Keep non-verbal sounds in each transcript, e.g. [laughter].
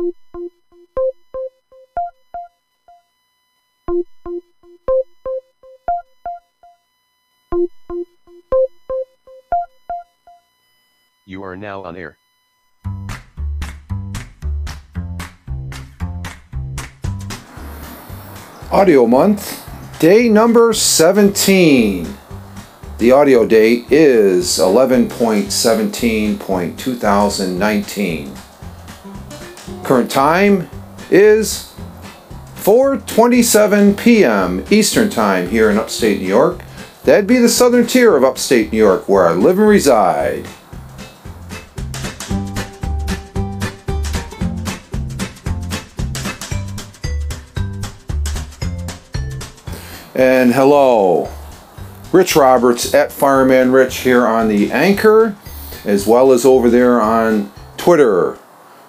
You are now on air. Audio month, day number 17. The audio date is 11.17.2019. Current time is 4:27 p.m. Eastern Time here in upstate New York. That'd be the southern tier of upstate New York where I live and reside. And hello, Rich Roberts at Fireman Rich here on the Anchor, as well as over there on Twitter,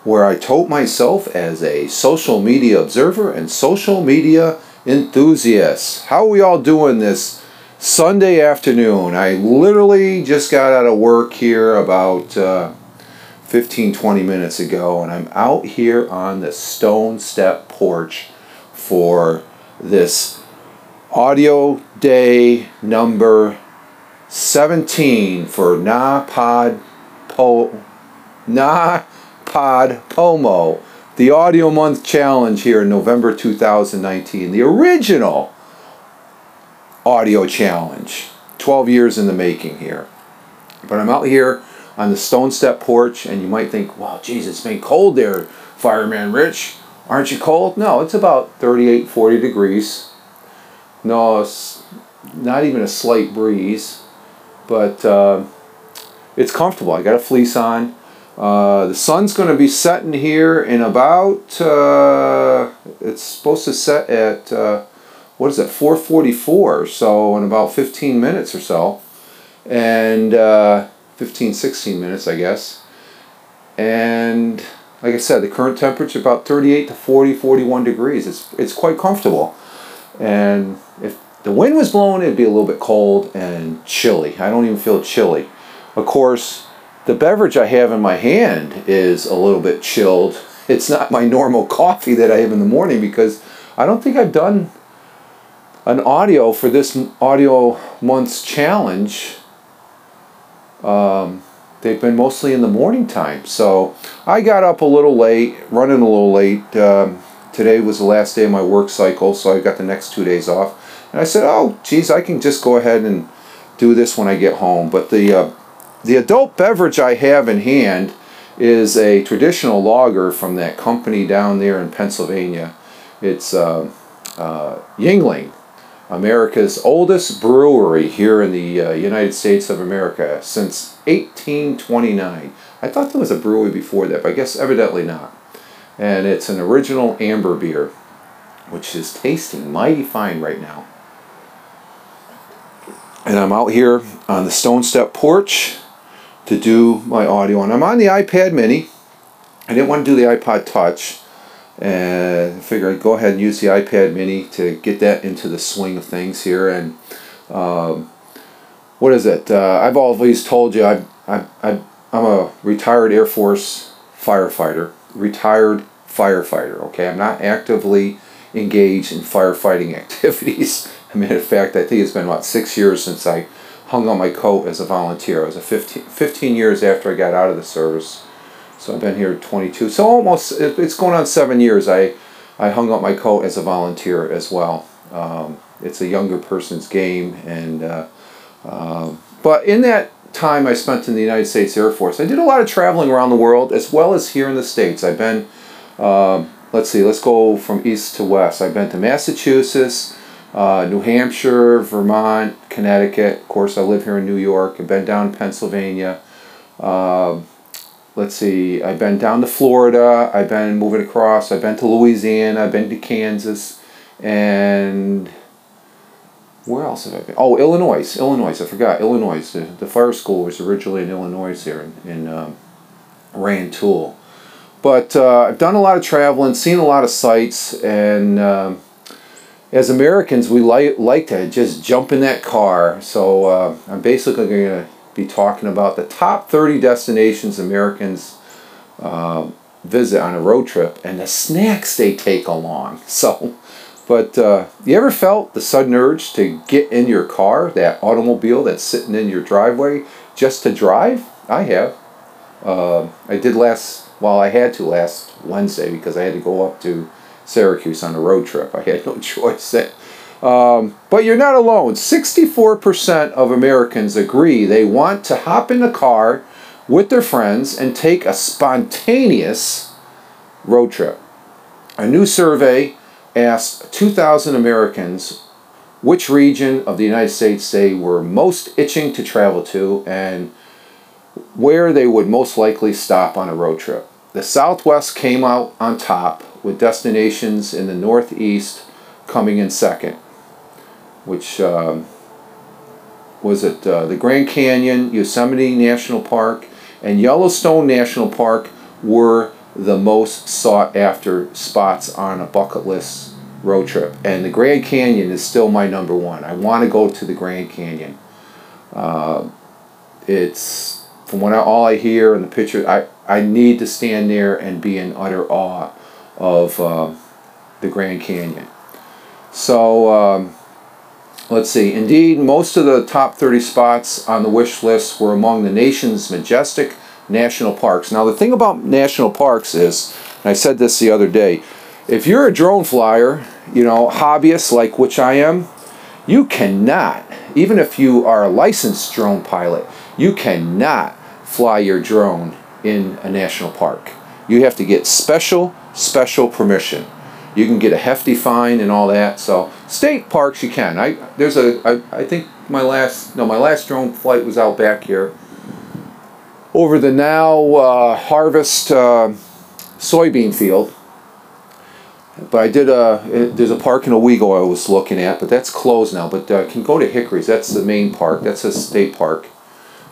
where I tote myself as a social media observer and social media enthusiast. How are we all doing this Sunday afternoon? I literally just got out of work here about uh, 15 20 minutes ago, and I'm out here on the stone step porch for this audio day number 17 for Na Pod Po Na Pod Pomo, the audio month challenge here in November 2019, the original audio challenge. 12 years in the making here. But I'm out here on the stone step porch, and you might think, wow, geez, it's been cold there, Fireman Rich. Aren't you cold? No, it's about 38, 40 degrees no, it's not even a slight breeze, but uh, it's comfortable. I got a fleece on. Uh, the sun's going to be setting here in about, uh, it's supposed to set at, uh, what is it, 444, so in about 15 minutes or so. And uh, 15, 16 minutes, I guess. And like I said, the current temperature about 38 to 40, 41 degrees. It's, it's quite comfortable. And if the wind was blowing, it'd be a little bit cold and chilly. I don't even feel chilly. Of course, the beverage I have in my hand is a little bit chilled. It's not my normal coffee that I have in the morning because I don't think I've done an audio for this audio month's challenge. Um, they've been mostly in the morning time. So I got up a little late, running a little late. Um, today was the last day of my work cycle, so I got the next two days off. And I said, oh, geez, I can just go ahead and do this when I get home. But the, uh, the adult beverage I have in hand is a traditional lager from that company down there in Pennsylvania. It's uh, uh, Yuengling, America's oldest brewery here in the uh, United States of America since 1829. I thought there was a brewery before that, but I guess evidently not and it's an original amber beer, which is tasting mighty fine right now. And I'm out here on the stone step porch to do my audio, and I'm on the iPad Mini. I didn't want to do the iPod Touch, and I figured I'd go ahead and use the iPad Mini to get that into the swing of things here. And um, what is it? Uh, I've always told you I, I, I, I'm a retired Air Force firefighter, retired firefighter. Okay, I'm not actively engaged in firefighting [laughs] activities. I mean, in fact, I think it's been about six years since I hung on my coat as a volunteer. I was a 15, 15 years after I got out of the service. So I've been here 22. So almost, it's going on seven years. I, I hung up my coat as a volunteer as well. Um, it's a younger person's game. and uh, uh, But in that time I spent in the United States Air Force, I did a lot of traveling around the world as well as here in the States. I've been um, let's see, let's go from east to west. I've been to Massachusetts, uh, New Hampshire, Vermont, Connecticut. Of course, I live here in New York. I've been down Pennsylvania. Uh, let's see, I've been down to Florida. I've been moving across. I've been to Louisiana. I've been to Kansas. And where else have I been? Oh, Illinois. Illinois. I forgot. Illinois. The, the fire school was originally in Illinois here in, in um, Rantoul. But uh, I've done a lot of traveling, seen a lot of sights, and um, as Americans, we like like to just jump in that car. So uh, I'm basically going to be talking about the top 30 destinations Americans uh, visit on a road trip and the snacks they take along. [laughs] So, but uh, you ever felt the sudden urge to get in your car, that automobile that's sitting in your driveway, just to drive? I have. Uh, I did last, well, I had to last Wednesday because I had to go up to Syracuse on a road trip. [laughs] I had no choice. Um, but you're not alone. 64% of Americans agree they want to hop in a car with their friends and take a spontaneous road trip. A new survey asked 2,000 Americans which region of the United States they were most itching to travel to and where they would most likely stop on a road trip. The Southwest came out on top with destinations in the Northeast coming in second, which um, was it uh, the Grand Canyon, Yosemite National Park, and Yellowstone National Park were the most sought after spots on a bucket list road trip. And the Grand Canyon is still my number one. I want to go to the Grand Canyon. Uh, it's from what I, all I hear in the picture, I, I need to stand there and be in utter awe of uh, the Grand Canyon. So um, let's see. Indeed, most of the top 30 spots on the wish list were among the nation's majestic national parks. Now the thing about national parks is, I said this the other day, if you're a drone flyer, you know, hobbyist like which I am, you cannot, even if you are a licensed drone pilot, you cannot fly your drone in a national park. You have to get special, special permission. You can get a hefty fine and all that. So state parks you can. I there's a I, I think my last no my last drone flight was out back here over the now uh, harvest uh, soybean field. But I did a, there's a park in Owego I was looking at, but that's closed now. But uh, can go to Hickories, that's the main park, that's a state park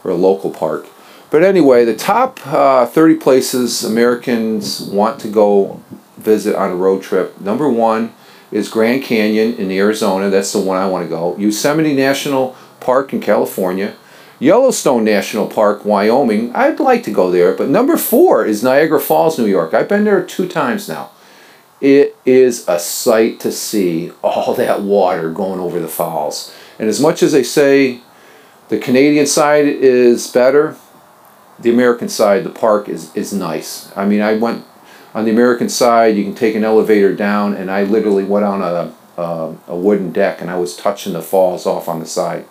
or a local park. But anyway, the top uh, 30 places Americans want to go visit on a road trip. Number one is Grand Canyon in Arizona, that's the one I want to go. Yosemite National Park in California. Yellowstone National Park, Wyoming. I'd like to go there, but number four is Niagara Falls, New York. I've been there two times now. It is a sight to see all that water going over the falls. And as much as they say the Canadian side is better, the American side, the park is, is nice. I mean, I went on the American side, you can take an elevator down, and I literally went on a, a, a wooden deck and I was touching the falls off on the side.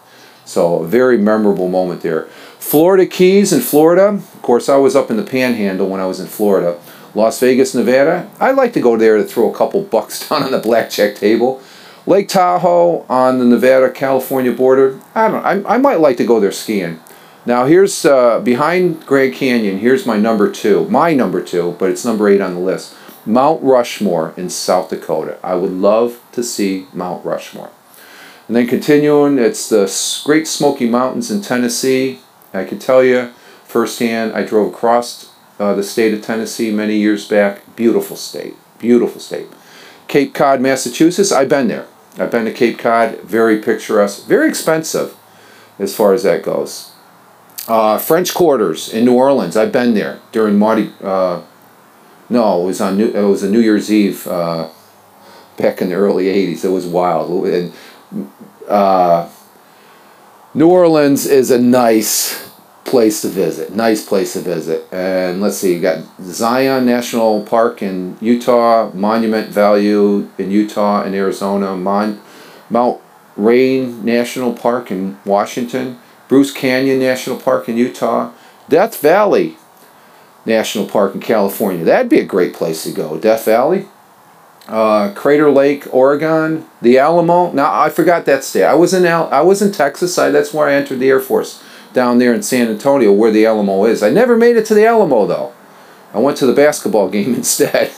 So a very memorable moment there. Florida Keys in Florida. Of course, I was up in the Panhandle when I was in Florida. Las Vegas, Nevada. I'd like to go there to throw a couple bucks [laughs] down on the blackjack table. Lake Tahoe on the Nevada-California border. I don't. I, I might like to go there skiing. Now here's uh, behind Grand Canyon. Here's my number two. My number two, but it's number eight on the list. Mount Rushmore in South Dakota. I would love to see Mount Rushmore. And then continuing, it's the Great Smoky Mountains in Tennessee. I can tell you firsthand, I drove across uh, the state of Tennessee many years back. Beautiful state, beautiful state. Cape Cod, Massachusetts, I've been there. I've been to Cape Cod, very picturesque, very expensive as far as that goes. Uh, French Quarters in New Orleans, I've been there during Mardi. Uh, no, it was on New, it was a New Year's Eve uh, back in the early '80s. It was wild. And uh, New Orleans is a nice place to visit. Nice place to visit. And let's see, you got Zion National Park in Utah, Monument Valley in Utah and Arizona, Mon- Mount Rainier National Park in Washington, Bryce Canyon National Park in Utah, Death Valley National Park in California. That'd be a great place to go. Death Valley uh, Crater Lake, Oregon, the Alamo. Now I forgot that state. I was in Al- I was in Texas. I, that's where I entered the Air Force down there in San Antonio, where the Alamo is. I never made it to the Alamo though. I went to the basketball [laughs] game instead.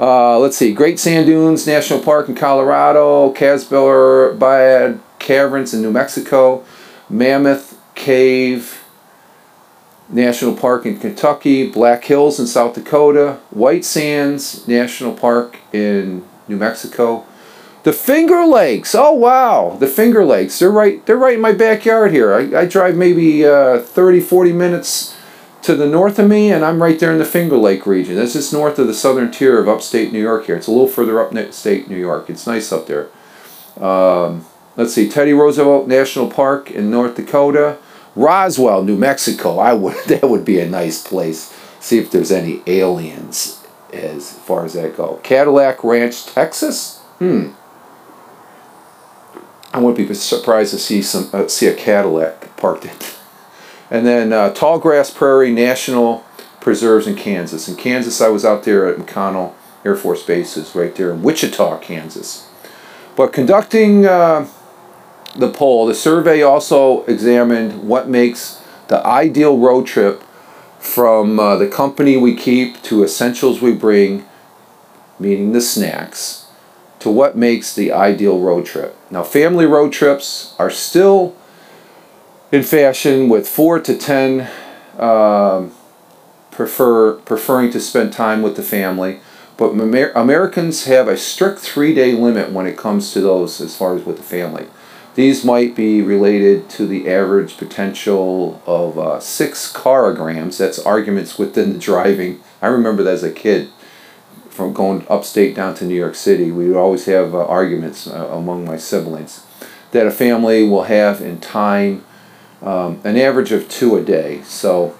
Uh, let's see, Great Sand Dunes National Park in Colorado, Carlsbad Caverns in New Mexico, Mammoth Cave National Park in Kentucky, Black Hills in South Dakota, White Sands National Park in New Mexico. The Finger Lakes. Oh wow, the Finger Lakes. They're right they're right in my backyard here. I, I drive maybe uh, 30 40 minutes to the north of me, and I'm right there in the Finger Lake region. This just north of the southern tier of upstate New York here. It's a little further up upstate New York. It's nice up there. Um, let's see, Teddy Roosevelt National Park in North Dakota. Roswell, New Mexico. I would [laughs] that would be a nice place. See if there's any aliens as far as that go. Cadillac Ranch, Texas. Hmm. I wouldn't be surprised to see some uh, see a Cadillac parked in. [laughs] And then uh, Tallgrass Prairie National Preserves in Kansas. In Kansas, I was out there at McConnell Air Force Bases, right there in Wichita, Kansas. But conducting uh, the poll, the survey also examined what makes the ideal road trip from uh, the company we keep to essentials we bring, meaning the snacks, to what makes the ideal road trip. Now, family road trips are still in fashion with four to ten um, prefer preferring to spend time with the family. But Amer Americans have a strict three-day limit when it comes to those as far as with the family. These might be related to the average potential of uh, six carguments. That's arguments within the driving. I remember that as a kid from going upstate down to New York City. We would always have uh, arguments uh, among my siblings that a family will have in time um, an average of two a day. So,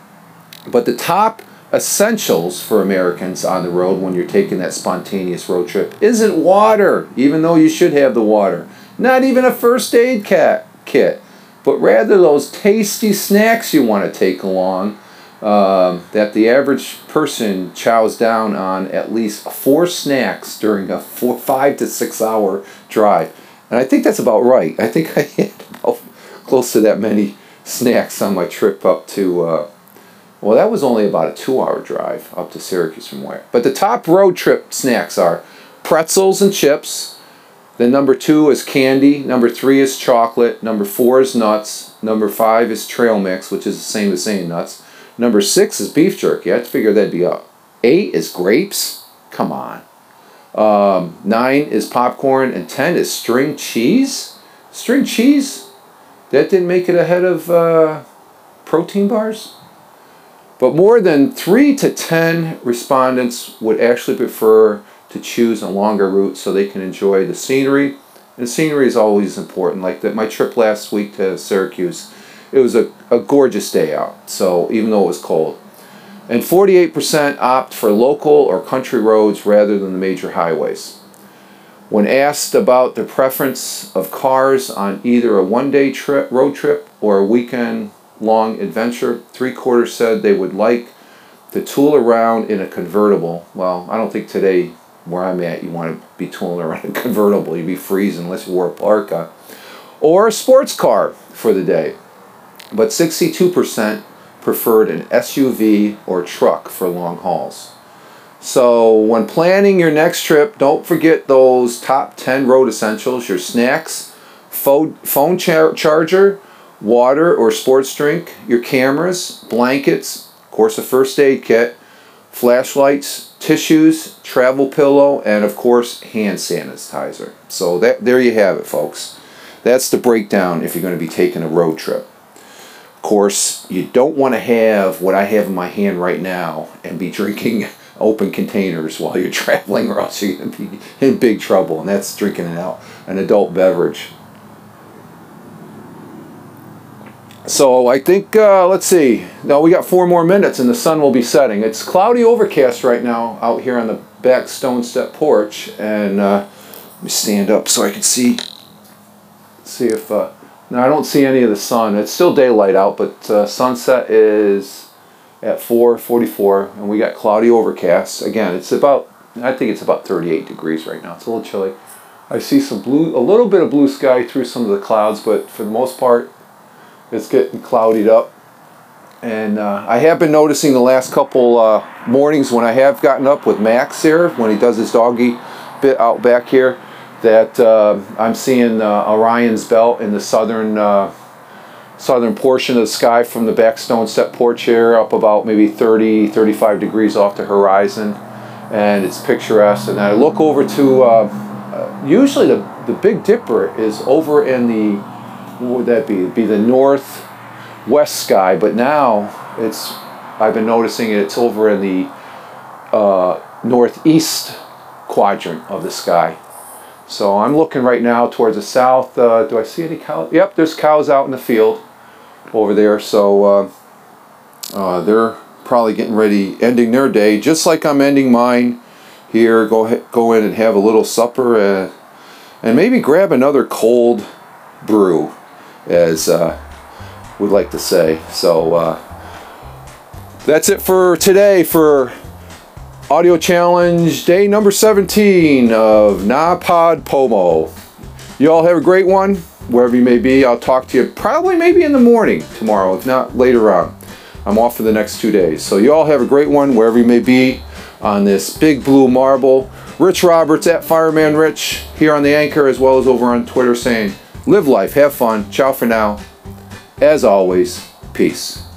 but the top essentials for Americans on the road when you're taking that spontaneous road trip isn't water, even though you should have the water. Not even a first aid cat kit, but rather those tasty snacks you want to take along um, that the average person chows down on at least four snacks during a four, five to six hour drive. And I think that's about right. I think [laughs] I had about close to that many snacks on my trip up to, uh, well, that was only about a two hour drive up to Syracuse from where. But the top road trip snacks are pretzels and chips. Then number two is candy. Number three is chocolate. Number four is nuts. Number five is trail mix, which is the same as saying nuts. Number six is beef jerky. I'd figure that'd be up. Eight is grapes. Come on. Um, nine is popcorn. And ten is string cheese. String cheese? That didn't make it ahead of uh, protein bars. But more than 3 to 10 respondents would actually prefer to choose a longer route so they can enjoy the scenery. And scenery is always important. Like that, my trip last week to Syracuse, it was a, a gorgeous day out. So even though it was cold. And 48% opt for local or country roads rather than the major highways. When asked about their preference of cars on either a one-day trip, road trip or a weekend-long adventure, three-quarters said they would like to tool around in a convertible. Well, I don't think today where I'm at you want to be tooling around a convertible. You'd be freezing unless you wore a parka. Or a sports car for the day. But 62% preferred an SUV or truck for long hauls. So when planning your next trip, don't forget those top 10 road essentials, your snacks, phone char charger, water or sports drink, your cameras, blankets, of course a first aid kit, flashlights, tissues, travel pillow, and of course hand sanitizer. So that there you have it folks. That's the breakdown if you're going to be taking a road trip. Of course, you don't want to have what I have in my hand right now and be [laughs] drinking open containers while you're [laughs] traveling or else you're going to be in big trouble and that's drinking it an adult beverage so I think uh, let's see now we got four more minutes and the sun will be setting it's cloudy overcast right now out here on the back stone step porch and uh, let me stand up so I can see see if uh, now I don't see any of the sun it's still daylight out but uh, sunset is at 4:44, and we got cloudy overcast. Again, it's about I think it's about 38 degrees right now. It's a little chilly. I see some blue, a little bit of blue sky through some of the clouds, but for the most part, it's getting clouded up. And uh, I have been noticing the last couple uh, mornings when I have gotten up with Max here, when he does his doggy bit out back here, that uh, I'm seeing uh, Orion's belt in the southern uh, southern portion of the sky from the back stone step porch here up about maybe 30 35 degrees off the horizon and it's picturesque and I look over to uh, usually the, the Big Dipper is over in the would that be It'd be the north west sky but now it's I've been noticing it's over in the uh, northeast quadrant of the sky. So I'm looking right now towards the south. Uh, do I see any cows? Yep, there's cows out in the field over there. So uh, uh, they're probably getting ready, ending their day, just like I'm ending mine here. Go go in and have a little supper, uh, and maybe grab another cold brew, as uh, we'd like to say. So uh, that's it for today for audio challenge day number 17 of NaPodPoMo. You all have a great one wherever you may be. I'll talk to you probably maybe in the morning tomorrow, if not later on. I'm off for the next two days. So you all have a great one wherever you may be on this big blue marble. Rich Roberts at Fireman Rich here on the anchor as well as over on Twitter saying live life, have fun, ciao for now. As always, peace.